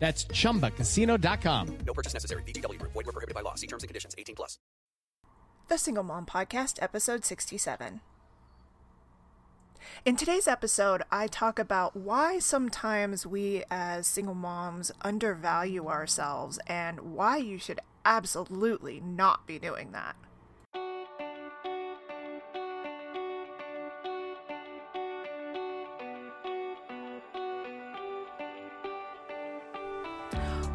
That's chumbacasino.com. No purchase necessary. VGW Group. Void were prohibited by law. See terms and conditions. 18 plus. The Single Mom Podcast, episode 67. In today's episode, I talk about why sometimes we as single moms undervalue ourselves and why you should absolutely not be doing that.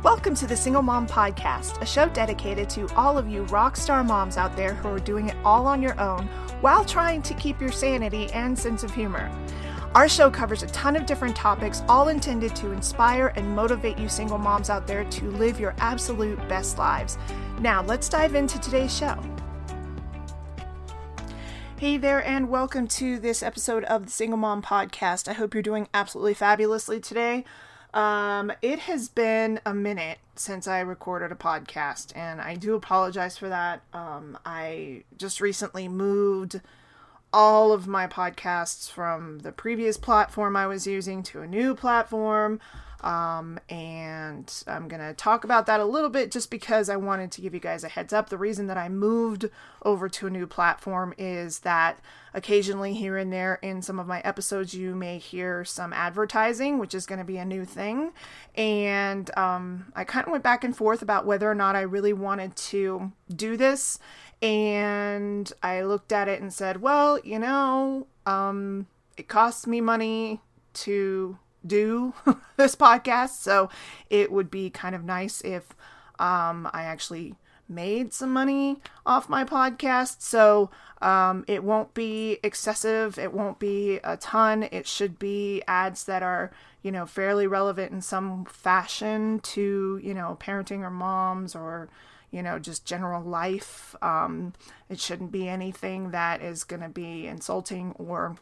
Welcome to the Single Mom Podcast, a show dedicated to all of you rock star moms out there who are doing it all on your own while trying to keep your sanity and sense of humor. Our show covers a ton of different topics, all intended to inspire and motivate you single moms out there to live your absolute best lives. Now, let's dive into today's show. Hey there, and welcome to this episode of the Single Mom Podcast. I hope you're doing absolutely fabulously today. Um, it has been a minute since I recorded a podcast, and I do apologize for that. Um, I just recently moved all of my podcasts from the previous platform I was using to a new platform. Um, and I'm going to talk about that a little bit just because I wanted to give you guys a heads up. The reason that I moved over to a new platform is that occasionally here and there in some of my episodes, you may hear some advertising, which is going to be a new thing. And um, I kind of went back and forth about whether or not I really wanted to do this. And I looked at it and said, well, you know, um, it costs me money to do this podcast. So it would be kind of nice if um, I actually made some money off my podcast. So um, it won't be excessive. It won't be a ton. It should be ads that are, you know, fairly relevant in some fashion to, you know, parenting or moms or, you know, just general life. Um, it shouldn't be anything that is going to be insulting or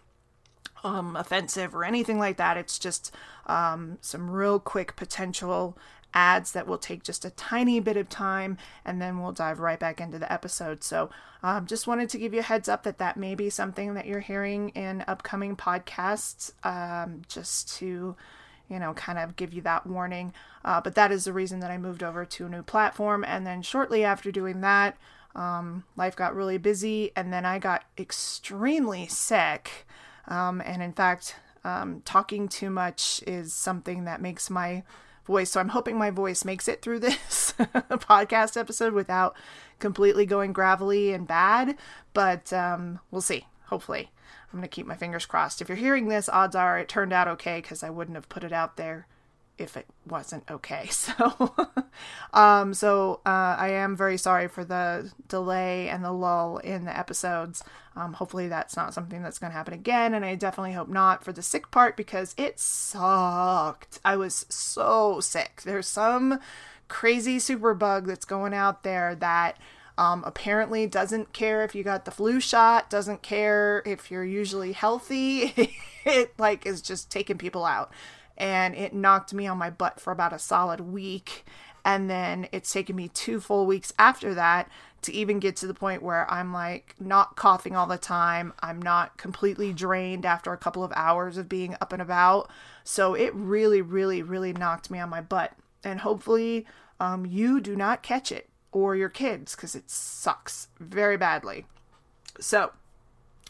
um, offensive or anything like that. It's just um, some real quick potential ads that will take just a tiny bit of time and then we'll dive right back into the episode. So, um, just wanted to give you a heads up that that may be something that you're hearing in upcoming podcasts, um, just to, you know, kind of give you that warning. Uh, but that is the reason that I moved over to a new platform. And then shortly after doing that, um, life got really busy and then I got extremely sick. Um, and in fact, um, talking too much is something that makes my voice. So I'm hoping my voice makes it through this podcast episode without completely going gravelly and bad. But um, we'll see. Hopefully. I'm going to keep my fingers crossed. If you're hearing this, odds are it turned out okay because I wouldn't have put it out there if it wasn't okay. So, um, so uh, I am very sorry for the delay and the lull in the episodes. Um, hopefully that's not something that's going to happen again, and I definitely hope not for the sick part because it sucked. I was so sick. There's some crazy super bug that's going out there that. Um, apparently doesn't care if you got the flu shot doesn't care if you're usually healthy it like is just taking people out and it knocked me on my butt for about a solid week. And then it's taken me two full weeks after that to even get to the point where I'm like not coughing all the time. I'm not completely drained after a couple of hours of being up and about. So it really, really, really knocked me on my butt. And hopefully, um, you do not catch it or your kids because it sucks very badly. So,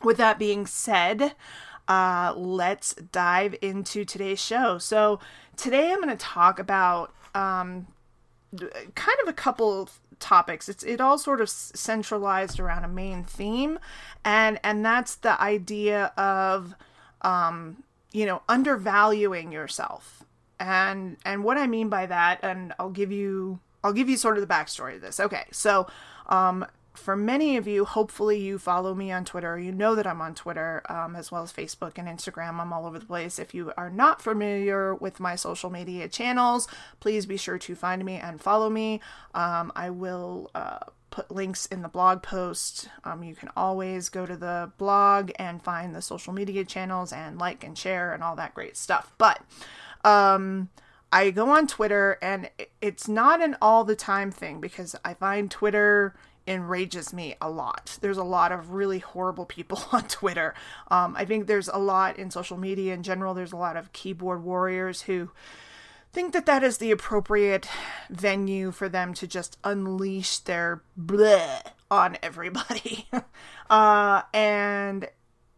with that being said, uh, let's dive into today's show. So, today I'm going to talk about um, kind of a couple topics. It's it all sort of centralized around a main theme, and and that's the idea of um, you know undervaluing yourself. And and what I mean by that, and I'll give you I'll give you sort of the backstory of this. Okay, so um, for many of you, hopefully you follow me on Twitter. You know that I'm on Twitter, um, as well as Facebook and Instagram. I'm all over the place. If you are not familiar with my social media channels, please be sure to find me and follow me. Um, I will uh, put links in the blog post. Um, you can always go to the blog and find the social media channels and like and share and all that great stuff. But um, I go on Twitter and it's not an all the time thing because I find Twitter enrages me a lot. There's a lot of really horrible people on Twitter. Um, I think there's a lot in social media in general. There's a lot of keyboard warriors who think that that is the appropriate venue for them to just unleash their bleh on everybody. uh, and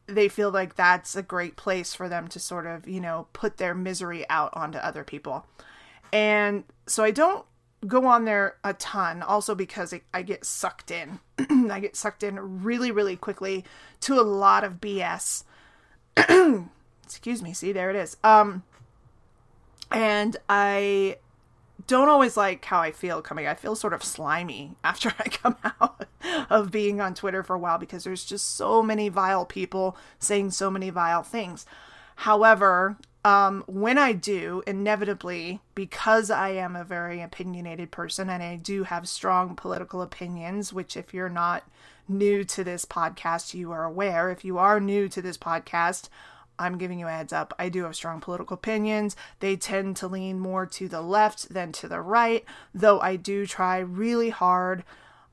they feel like that's a great place for them to sort of, you know, put their misery out onto other people. And so I don't go on there a ton, also because I get sucked in. I get sucked in really, really quickly to a lot of BS. Excuse me. See, there it is. Um, and I don't always like how I feel coming. I feel sort of slimy after I come out of being on Twitter for a while because there's just so many vile people saying so many vile things. However, um, when I do, inevitably, because I am a very opinionated person and I do have strong political opinions, which, if you're not new to this podcast, you are aware. If you are new to this podcast, I'm giving you a heads up. I do have strong political opinions. They tend to lean more to the left than to the right, though I do try really hard,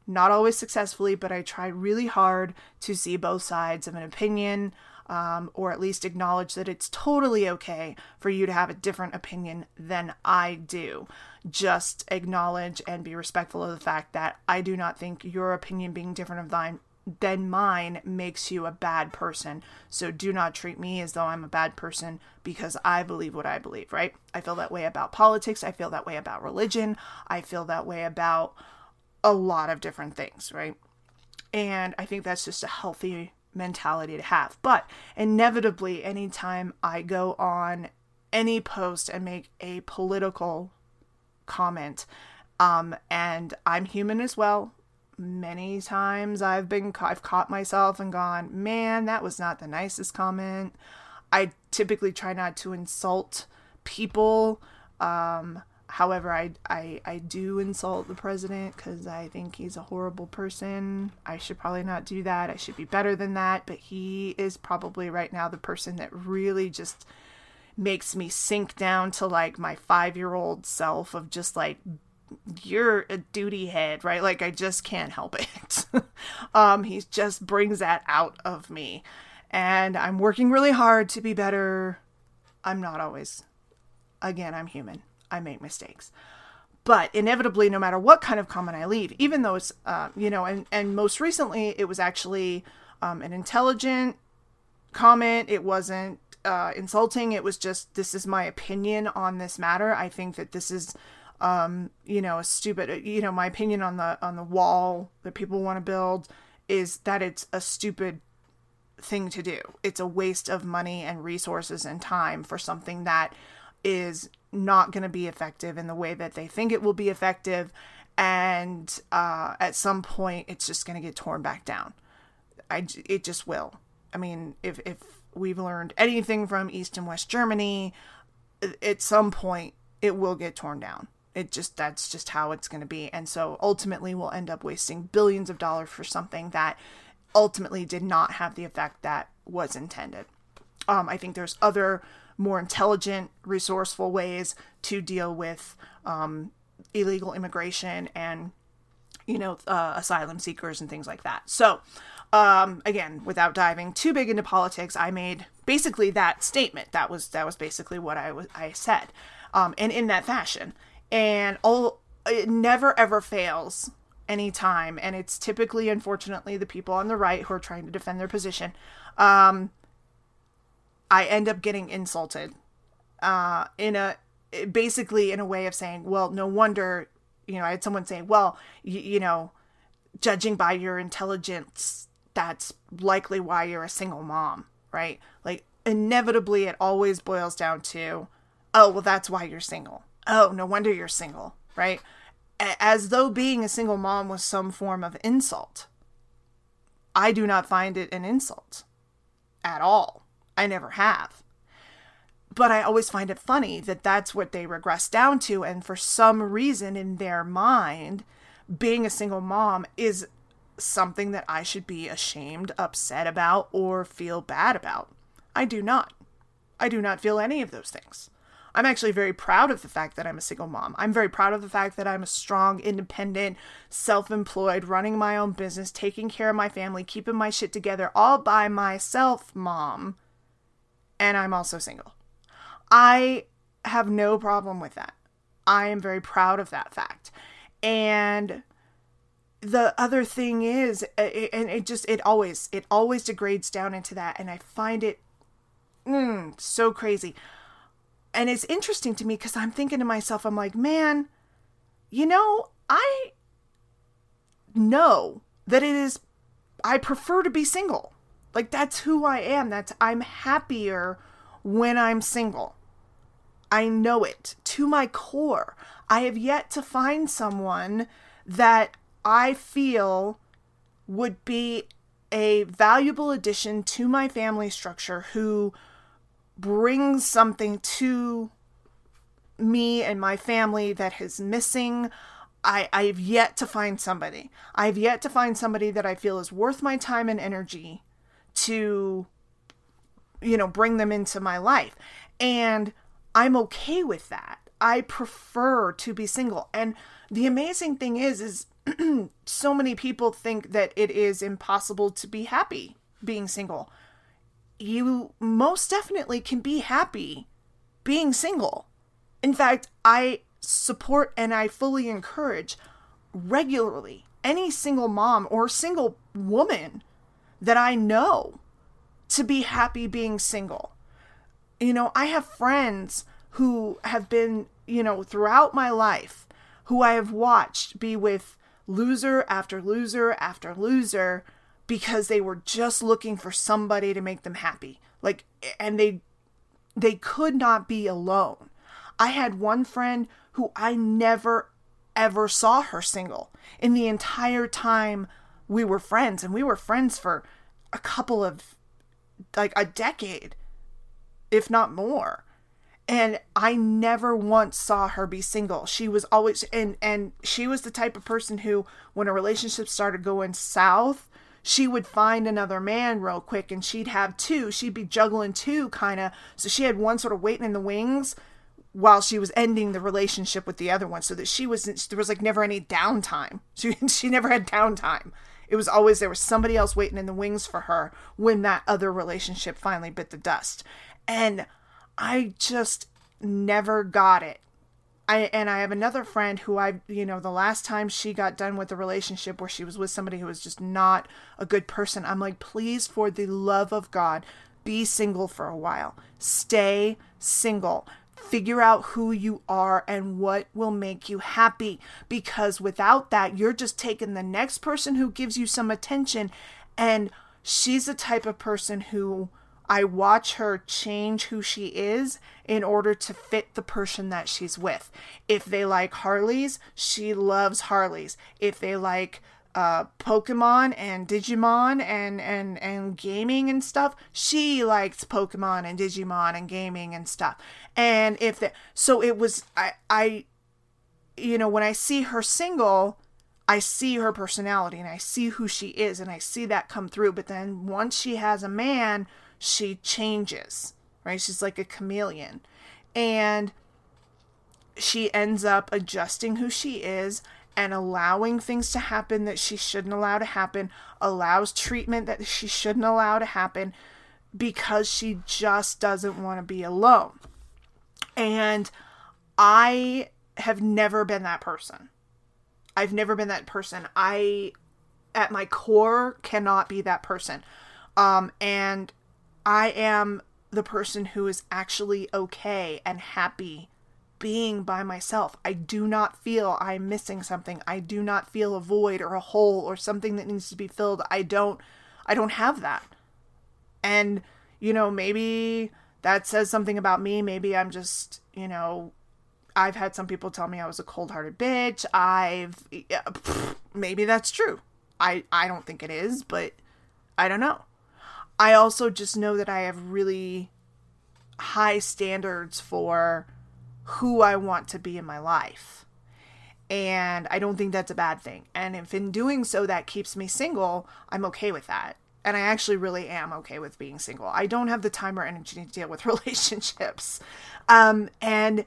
not always successfully, but I try really hard to see both sides of an opinion um, or at least acknowledge that it's totally okay for you to have a different opinion than I do. Just acknowledge and be respectful of the fact that I do not think your opinion being different of thine than mine makes you a bad person. So do not treat me as though I'm a bad person because I believe what I believe, right? I feel that way about politics. I feel that way about religion. I feel that way about a lot of different things, right? And I think that's just a healthy mentality to have. But inevitably, anytime I go on any post and make a political comment, um, and I'm human as well. Many times I've been I've caught myself and gone, man, that was not the nicest comment. I typically try not to insult people. Um, However, I, I, I do insult the president because I think he's a horrible person. I should probably not do that. I should be better than that. But he is probably right now the person that really just makes me sink down to like my five year old self of just like, you're a duty head, right? Like I just can't help it. um, he just brings that out of me. And I'm working really hard to be better. I'm not always. Again, I'm human. I make mistakes. But inevitably, no matter what kind of comment I leave, even though it's, uh, you know, and, and most recently it was actually um, an intelligent comment, it wasn't uh, insulting, it was just, this is my opinion on this matter. I think that this is, um, you know, a stupid, you know, my opinion on the on the wall that people want to build is that it's a stupid thing to do. It's a waste of money and resources and time for something that is not going to be effective in the way that they think it will be effective. And uh, at some point, it's just going to get torn back down. I, it just will. I mean, if, if we've learned anything from East and West Germany, at some point, it will get torn down. It just, that's just how it's going to be. And so ultimately, we'll end up wasting billions of dollars for something that ultimately did not have the effect that was intended. Um, I think there's other more intelligent, resourceful ways to deal with um, illegal immigration and, you know, uh, asylum seekers and things like that. So, um, again, without diving too big into politics, I made basically that statement. That was that was basically what I was I said, um, and in that fashion. And all it never ever fails anytime, and it's typically, unfortunately, the people on the right who are trying to defend their position. Um, I end up getting insulted uh, in a basically in a way of saying, well, no wonder, you know, I had someone saying, well, you, you know, judging by your intelligence, that's likely why you're a single mom, right? Like, inevitably, it always boils down to, oh, well, that's why you're single. Oh, no wonder you're single, right? As though being a single mom was some form of insult. I do not find it an insult at all. I never have. But I always find it funny that that's what they regress down to. And for some reason in their mind, being a single mom is something that I should be ashamed, upset about, or feel bad about. I do not. I do not feel any of those things. I'm actually very proud of the fact that I'm a single mom. I'm very proud of the fact that I'm a strong, independent, self employed, running my own business, taking care of my family, keeping my shit together all by myself, mom. And I'm also single. I have no problem with that. I am very proud of that fact. And the other thing is and it just it always it always degrades down into that and i find it mm, so crazy and it's interesting to me because i'm thinking to myself i'm like man you know i know that it is i prefer to be single like that's who i am that's i'm happier when i'm single i know it to my core i have yet to find someone that I feel would be a valuable addition to my family structure who brings something to me and my family that is missing. I, I've yet to find somebody. I've yet to find somebody that I feel is worth my time and energy to, you know, bring them into my life. And I'm okay with that. I prefer to be single. And the amazing thing is, is so many people think that it is impossible to be happy being single. You most definitely can be happy being single. In fact, I support and I fully encourage regularly any single mom or single woman that I know to be happy being single. You know, I have friends who have been, you know, throughout my life who I have watched be with loser after loser after loser because they were just looking for somebody to make them happy. Like and they they could not be alone. I had one friend who I never ever saw her single in the entire time we were friends and we were friends for a couple of like a decade if not more and I never once saw her be single. She was always and and she was the type of person who when a relationship started going south, she would find another man real quick and she'd have two. She'd be juggling two kind of. So she had one sort of waiting in the wings while she was ending the relationship with the other one so that she wasn't there was like never any downtime. She she never had downtime. It was always there was somebody else waiting in the wings for her when that other relationship finally bit the dust. And I just never got it. I and I have another friend who I, you know, the last time she got done with a relationship where she was with somebody who was just not a good person, I'm like, please, for the love of God, be single for a while. Stay single. Figure out who you are and what will make you happy. Because without that, you're just taking the next person who gives you some attention. And she's the type of person who I watch her change who she is in order to fit the person that she's with. If they like Harleys, she loves Harleys. If they like uh, Pokemon and Digimon and, and, and gaming and stuff, she likes Pokemon and Digimon and gaming and stuff. And if that, so it was, I, I, you know, when I see her single, I see her personality and I see who she is and I see that come through. But then once she has a man, she changes, right? She's like a chameleon. And she ends up adjusting who she is and allowing things to happen that she shouldn't allow to happen, allows treatment that she shouldn't allow to happen because she just doesn't want to be alone. And I have never been that person. I've never been that person. I, at my core, cannot be that person. Um, and I am the person who is actually okay and happy being by myself. I do not feel I'm missing something. I do not feel a void or a hole or something that needs to be filled. I don't I don't have that. And you know, maybe that says something about me. Maybe I'm just, you know, I've had some people tell me I was a cold-hearted bitch. I've yeah, maybe that's true. I I don't think it is, but I don't know. I also just know that I have really high standards for who I want to be in my life. And I don't think that's a bad thing. And if in doing so that keeps me single, I'm okay with that. And I actually really am okay with being single. I don't have the time or energy to deal with relationships. Um, and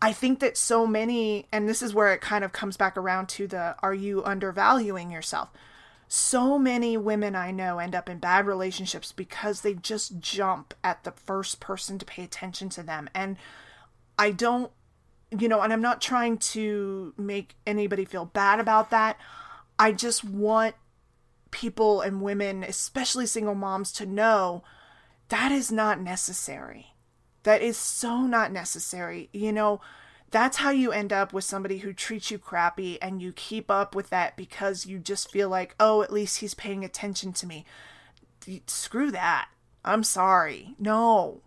I think that so many, and this is where it kind of comes back around to the are you undervaluing yourself? So many women I know end up in bad relationships because they just jump at the first person to pay attention to them. And I don't you know, and I'm not trying to make anybody feel bad about that. I just want people and women, especially single moms, to know that is not necessary. That is so not necessary. You know, that's how you end up with somebody who treats you crappy and you keep up with that because you just feel like, oh, at least he's paying attention to me. Screw that. I'm sorry. No.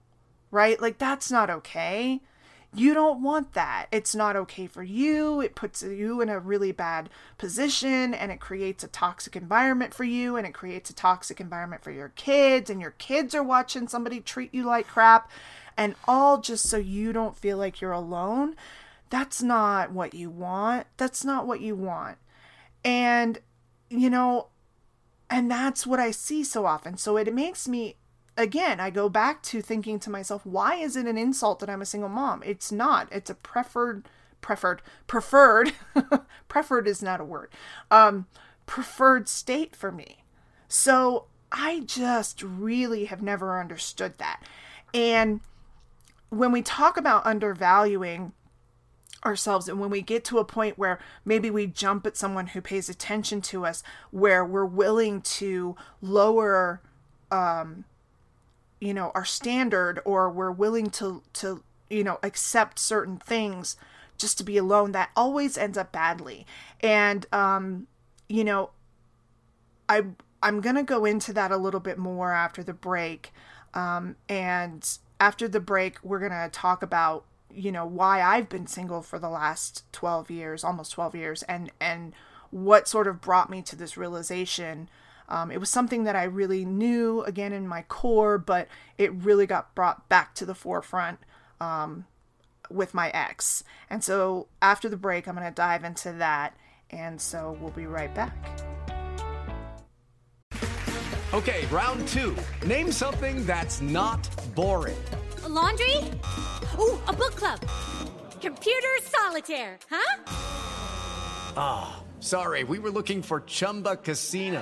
Right? Like, that's not okay. You don't want that. It's not okay for you. It puts you in a really bad position and it creates a toxic environment for you and it creates a toxic environment for your kids and your kids are watching somebody treat you like crap and all just so you don't feel like you're alone. That's not what you want. That's not what you want. And you know, and that's what I see so often. So it makes me again, I go back to thinking to myself, why is it an insult that I'm a single mom? It's not. It's a preferred, preferred, preferred, preferred is not a word, um, preferred state for me. So I just really have never understood that. And when we talk about undervaluing ourselves and when we get to a point where maybe we jump at someone who pays attention to us where we're willing to lower um, you know our standard or we're willing to to you know accept certain things just to be alone that always ends up badly. And um you know i i'm to go into that a little bit more after the break. Um and after the break we're to talk about you know why i've been single for the last 12 years almost 12 years and and what sort of brought me to this realization um, it was something that I really knew again in my core, but it really got brought back to the forefront um, with my ex. And so after the break, I'm going to dive into that. And so we'll be right back. Okay, round two. Name something that's not boring. A laundry? Ooh, a book club. Computer solitaire, huh? Ah, oh, sorry, we were looking for Chumba Casino.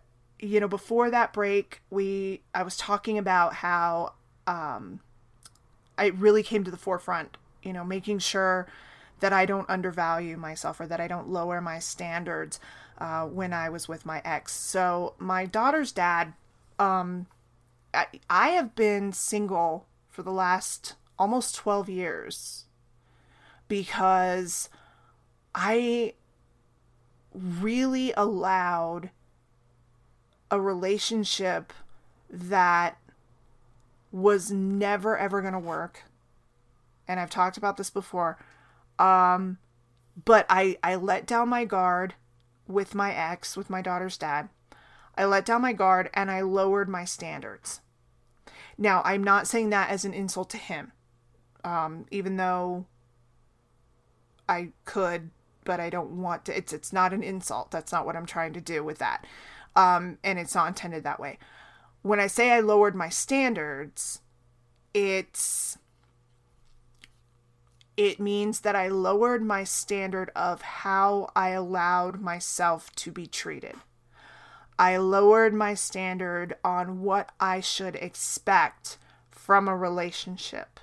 you know, before that break, we I was talking about how um, I really came to the forefront. You know, making sure that I don't undervalue myself or that I don't lower my standards uh, when I was with my ex. So my daughter's dad, um, I, I have been single for the last almost twelve years because I really allowed a relationship that was never ever going to work and I've talked about this before um but I I let down my guard with my ex with my daughter's dad I let down my guard and I lowered my standards Now, I'm not saying that as an insult to him, um, even though I could, but I don't want to. It's it's not an insult. That's not what I'm trying to do with that, um, and it's not intended that way. When I say I lowered my standards, it's it means that I lowered my standard of how I allowed myself to be treated. I lowered my standard on what I should expect from a relationship.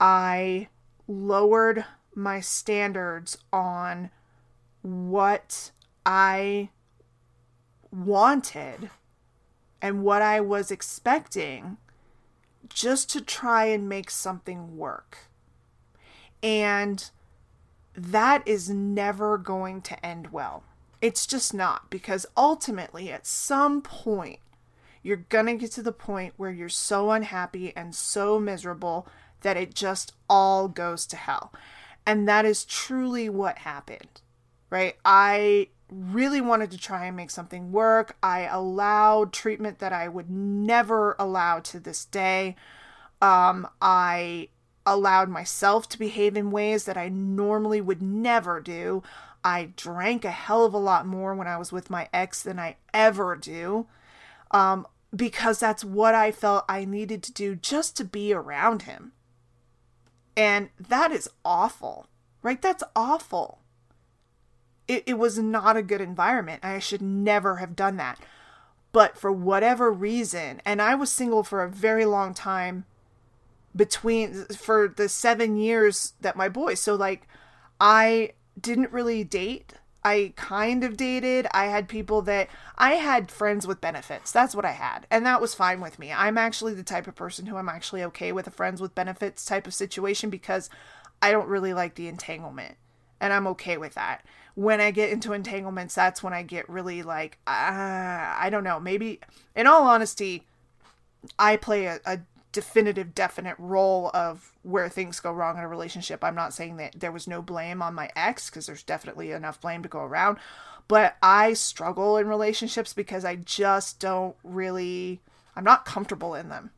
I lowered my standards on what I wanted and what I was expecting just to try and make something work. And that is never going to end well. It's just not because ultimately, at some point, you're going to get to the point where you're so unhappy and so miserable that it just all goes to hell. And that is truly what happened, right? I really wanted to try and make something work. I allowed treatment that I would never allow to this day. Um, I allowed myself to behave in ways that I normally would never do. I drank a hell of a lot more when I was with my ex than I ever do. Um, because that's what I felt I needed to do just to be around him. And that is awful, right? That's awful. It, it was not a good environment. I should never have done that. But for whatever reason, and I was single for a very long time between for the seven years that my boy, So like I didn't really date. I kind of dated. I had people that I had friends with benefits. That's what I had. And that was fine with me. I'm actually the type of person who I'm actually okay with a friends with benefits type of situation because I don't really like the entanglement. And I'm okay with that. When I get into entanglements, that's when I get really like, uh, I don't know. Maybe, in all honesty, I play a, a definitive, definite role of where things go wrong in a relationship. I'm not saying that there was no blame on my ex, because there's definitely enough blame to go around. But I struggle in relationships because I just don't really, I'm not comfortable in them.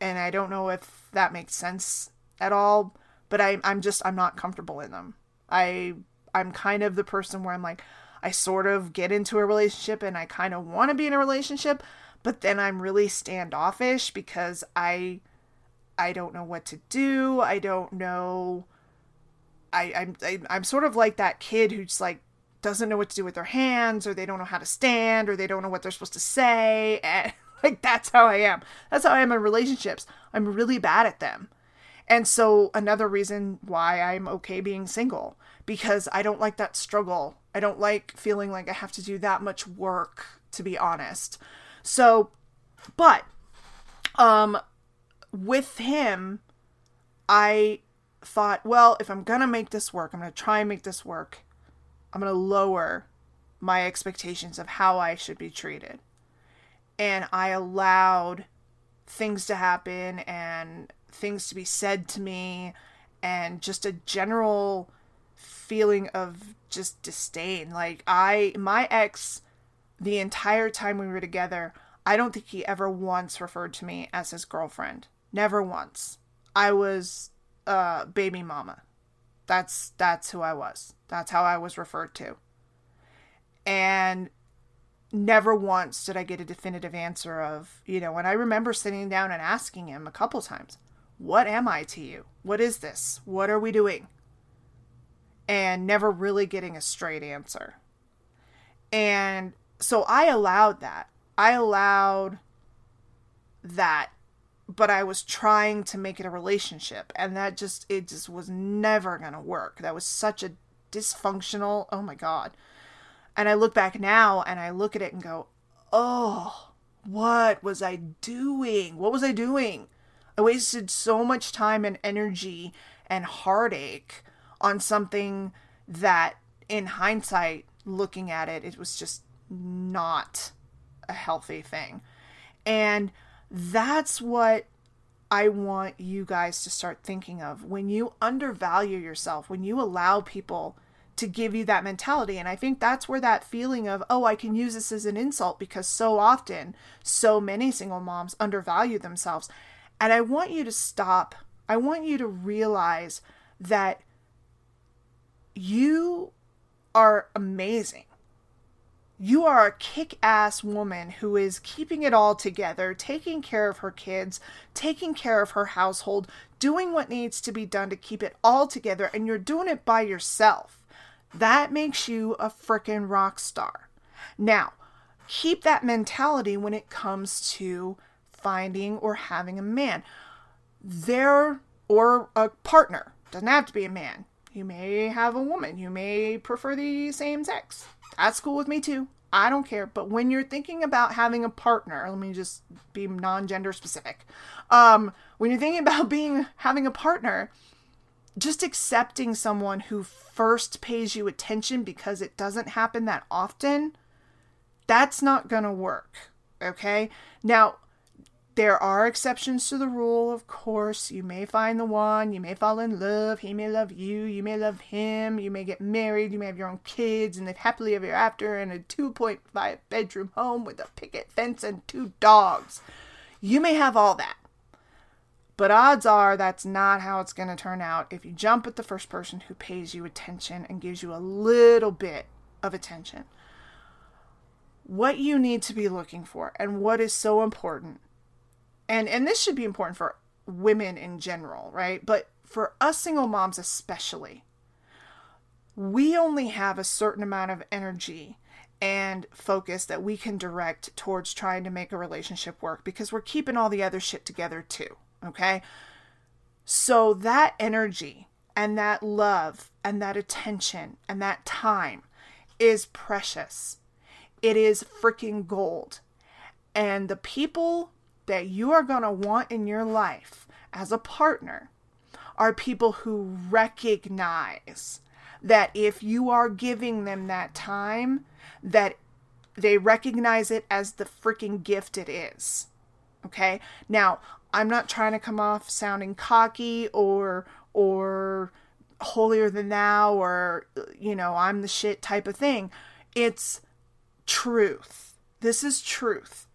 And I don't know if that makes sense at all, but I, I'm just, I'm not comfortable in them. I, I'm kind of the person where I'm like, I sort of get into a relationship and I kind of want to be in a relationship, but then I'm really standoffish because I I don't know what to do. I don't know I I'm I, am i am sort of like that kid who's like doesn't know what to do with their hands or they don't know how to stand or they don't know what they're supposed to say and like that's how I am. That's how I am in relationships. I'm really bad at them. And so another reason why I'm okay being single because I don't like that struggle. I don't like feeling like I have to do that much work to be honest. So, but um with him I thought, well, if I'm going to make this work, I'm going to try and make this work. I'm going to lower my expectations of how I should be treated. And I allowed things to happen and things to be said to me and just a general feeling of just disdain. Like I my ex the entire time we were together, I don't think he ever once referred to me as his girlfriend. Never once. I was uh baby mama. That's that's who I was. That's how I was referred to. And never once did I get a definitive answer of, you know, and I remember sitting down and asking him a couple times, "What am I to you? What is this? What are we doing?" And never really getting a straight answer. And so I allowed that. I allowed that, but I was trying to make it a relationship, and that just it just was never gonna work. That was such a dysfunctional. Oh my god. And I look back now and I look at it and go, "Oh, what was I doing? What was I doing? I wasted so much time and energy and heartache on something that in hindsight looking at it it was just not a healthy thing. And that's what I want you guys to start thinking of when you undervalue yourself, when you allow people to give you that mentality. And I think that's where that feeling of, oh, I can use this as an insult because so often, so many single moms undervalue themselves. And I want you to stop. I want you to realize that you are amazing. You are a kick ass woman who is keeping it all together, taking care of her kids, taking care of her household, doing what needs to be done to keep it all together, and you're doing it by yourself. That makes you a freaking rock star. Now, keep that mentality when it comes to finding or having a man. There, or a partner. Doesn't have to be a man. You may have a woman. You may prefer the same sex. That's cool with me too. I don't care. But when you're thinking about having a partner, let me just be non-gender specific. Um, when you're thinking about being having a partner, just accepting someone who first pays you attention because it doesn't happen that often, that's not gonna work. Okay? Now, there are exceptions to the rule, of course. You may find the one, you may fall in love, he may love you, you may love him, you may get married, you may have your own kids, and live happily ever after in a 2.5 bedroom home with a picket fence and two dogs. You may have all that. But odds are that's not how it's going to turn out if you jump at the first person who pays you attention and gives you a little bit of attention. What you need to be looking for and what is so important and and this should be important for women in general, right? But for us single moms especially, we only have a certain amount of energy and focus that we can direct towards trying to make a relationship work because we're keeping all the other shit together too, okay? So that energy and that love and that attention and that time is precious. It is freaking gold. And the people that you are going to want in your life as a partner are people who recognize that if you are giving them that time that they recognize it as the freaking gift it is okay? Now i'm not trying to come off sounding cocky or or holier than thou or you know i'm the shit type of thing. It's truth. This is truth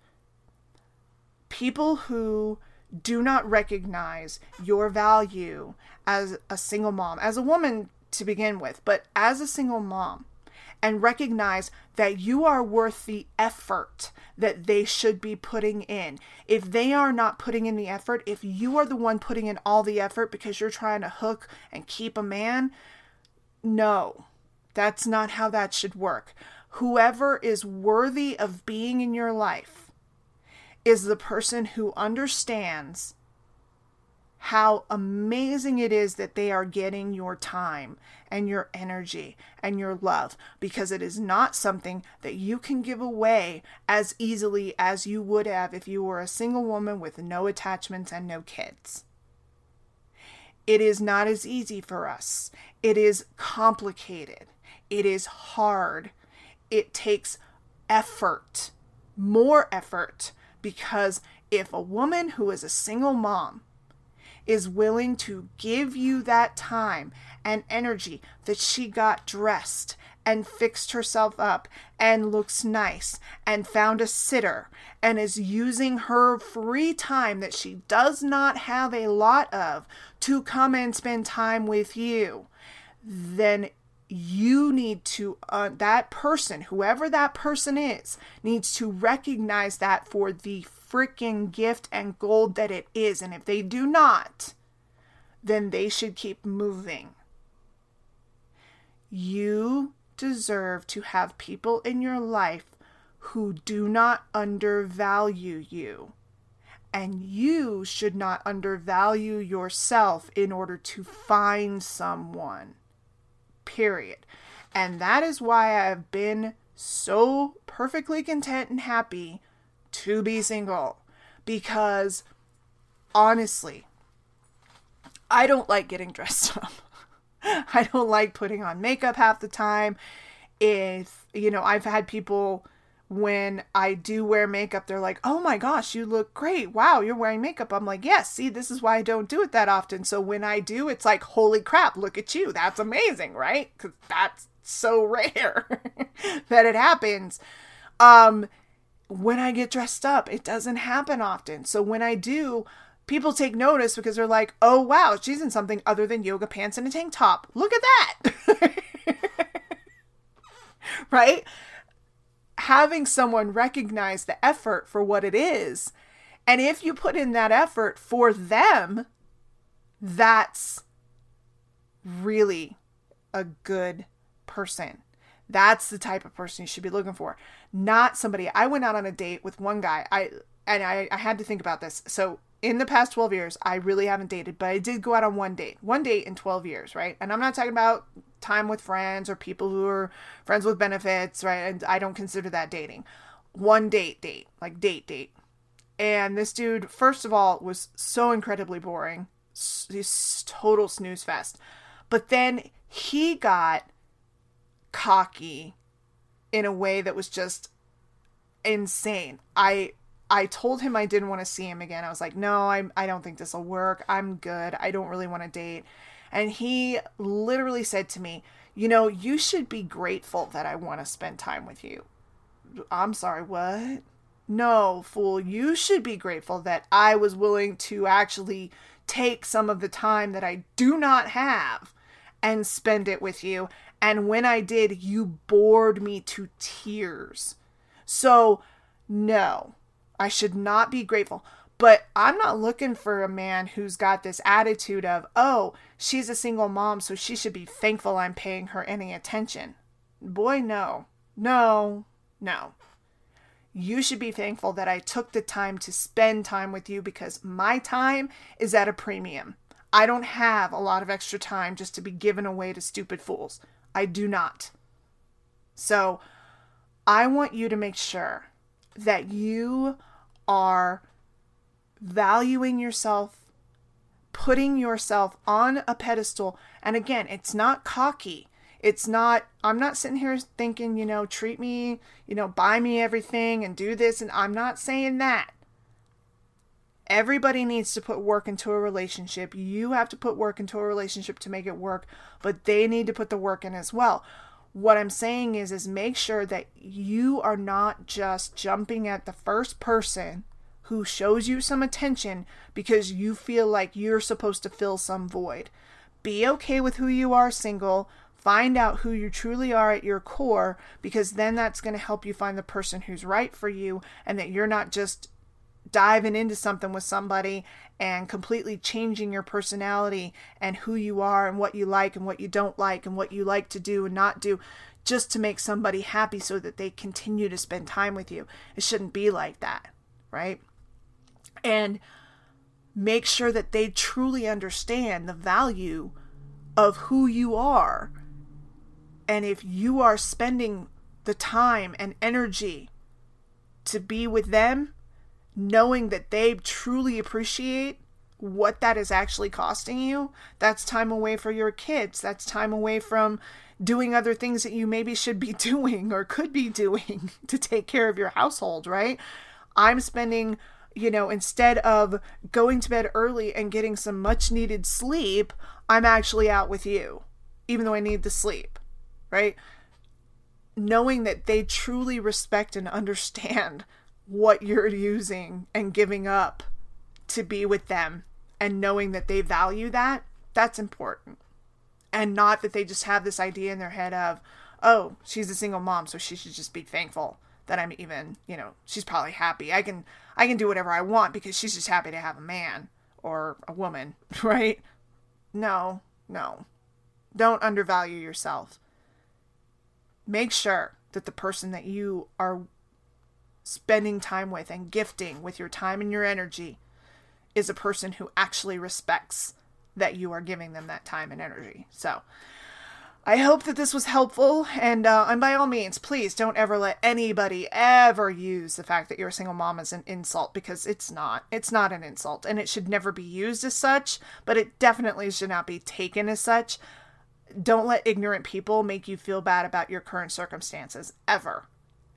people who do not recognize your value as a single mom, as a woman to begin with, but as a single mom, and recognize that you are worth the effort that they should be putting in. If they are not putting in the effort, if you are the one putting in all the effort because you're trying to hook and keep a man, no, that's not how that should work. Whoever is worthy of being in your life is the person who understands how amazing it is that they are getting your time and your energy and your love because it is not something that you can give away as easily as you would have if you were a single woman with no attachments and no kids. It is not as easy for us. It is complicated. It is hard. It takes effort, more effort because if a woman who is a single mom is willing to give you that time and energy that she got dressed and fixed herself up and looks nice and found a sitter and is using her free time that she does not have a lot of to come and spend time with you, then you need to uh, that person whoever that person is needs to recognize that for the freaking gift and gold that it is. And if they do not then they should keep moving. You deserve to have people in your life who do not undervalue you. And you should not undervalue yourself in order to find someone period. And that is why I have been so perfectly content and happy to be single. Because honestly, I don't like getting dressed up. I don't like putting on makeup half the time. If, you know, I've had people when I do wear makeup, they're like, oh my gosh, you look great. Wow, you're wearing makeup. I'm like, yes, see, this is why I don't do it that often. So when I do, it's like, holy crap, look at you. That's amazing, right? Because that's so rare that it happens. Um, when I get dressed up, it doesn't happen often. So when I do, people take notice because they're like, oh wow, she's in something other than yoga pants and a tank top. Look at that. right? Having someone recognize the effort for what it is. And if you put in that effort for them, that's really a good person. That's the type of person you should be looking for. Not somebody I went out on a date with one guy. I and I, I had to think about this. So in the past 12 years, I really haven't dated, but I did go out on one date. One date in 12 years, right? And I'm not talking about time with friends or people who are friends with benefits, right? And I don't consider that dating. One date, date, like date, date. And this dude, first of all, was so incredibly boring. He's total snooze fest. But then he got cocky in a way that was just insane. I I told him I didn't want to see him again. I was like, "No, I I don't think this will work. I'm good. I don't really want to date." And he literally said to me, You know, you should be grateful that I want to spend time with you. I'm sorry, what? No, fool, you should be grateful that I was willing to actually take some of the time that I do not have and spend it with you. And when I did, you bored me to tears. So, no, I should not be grateful. But I'm not looking for a man who's got this attitude of, oh, she's a single mom, so she should be thankful I'm paying her any attention. Boy, no. No, no. You should be thankful that I took the time to spend time with you because my time is at a premium. I don't have a lot of extra time just to be given away to stupid fools. I do not. So, I want you to make sure that you are valuing yourself, putting yourself on a pedestal. And again, it's not cocky. It's not, I'm not sitting here thinking, you know, treat me, you know, buy me everything and do this. And I'm not saying that. Everybody needs to put work into a relationship. You have to put work into a relationship to make it work, but they need to put the work in as well. What I'm saying is is make sure that you are not just jumping at the first person who shows you some attention because you feel like you're supposed to fill some void. Be okay with who you are single. Find out who you truly are at your core because then that's going to help you find the person who's right for you and that you're not just diving into something with somebody and completely changing your personality and who you are and what you like and what you don't like and what you like to do and not do just to make somebody happy so that they continue to spend time with you. It shouldn't be like that, right? and make sure that they truly understand the value of who you are. And if you are spending the time and energy to be with them, knowing that they truly appreciate what that is actually costing you, that's time away for your kids. That's time away from doing other things that you maybe should be doing or could be doing to take care of your household, right? I'm spending you know, instead of going to bed early and getting some much needed sleep, I'm actually out with you, even though I need the sleep, right? Knowing that they truly respect and understand what you're using and giving up to be with them, and knowing that they value that, that's important. And not that they just have this idea in their head of, oh, she's a single mom, so she should just be thankful that I'm even, you know, she's probably happy. I can I can do whatever I want because she's just happy to have a man or a woman, right? No, no. Don't undervalue yourself. Make sure that the person that you are spending time with and gifting with your time and your energy is a person who actually respects that you are giving them that time and energy. So, I hope that this was helpful, and uh, and by all means, please don't ever let anybody ever use the fact that you're a single mom as an insult because it's not. It's not an insult, and it should never be used as such. But it definitely should not be taken as such. Don't let ignorant people make you feel bad about your current circumstances ever,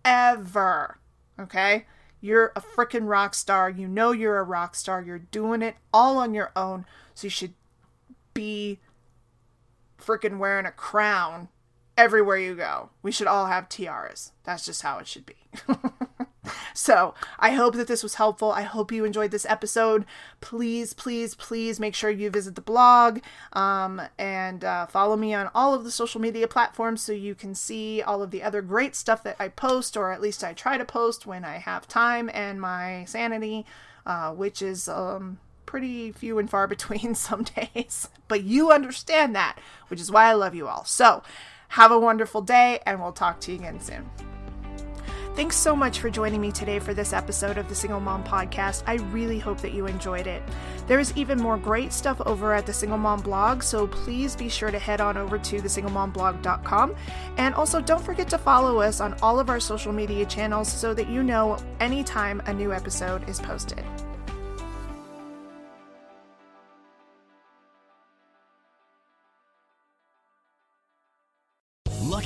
ever. Okay? You're a freaking rock star. You know you're a rock star. You're doing it all on your own. So you should be freaking wearing a crown everywhere you go. We should all have tiaras. That's just how it should be. so, I hope that this was helpful. I hope you enjoyed this episode. Please, please, please make sure you visit the blog um, and uh, follow me on all of the social media platforms so you can see all of the other great stuff that I post, or at least I try to post when I have time and my sanity, uh, which is. Um, pretty few and far between some days. But you understand that, which is why I love you all. So, have a wonderful day, and we'll talk to you again soon. Thanks so much for joining me today for this episode of the Single Mom Podcast. I really hope that you enjoyed it. There is even more great stuff over at the Single Mom blog, so please be sure to head on over to thesinglemomblog.com. And also, don't forget to follow us on all of our social media channels so that you know anytime a new episode is posted.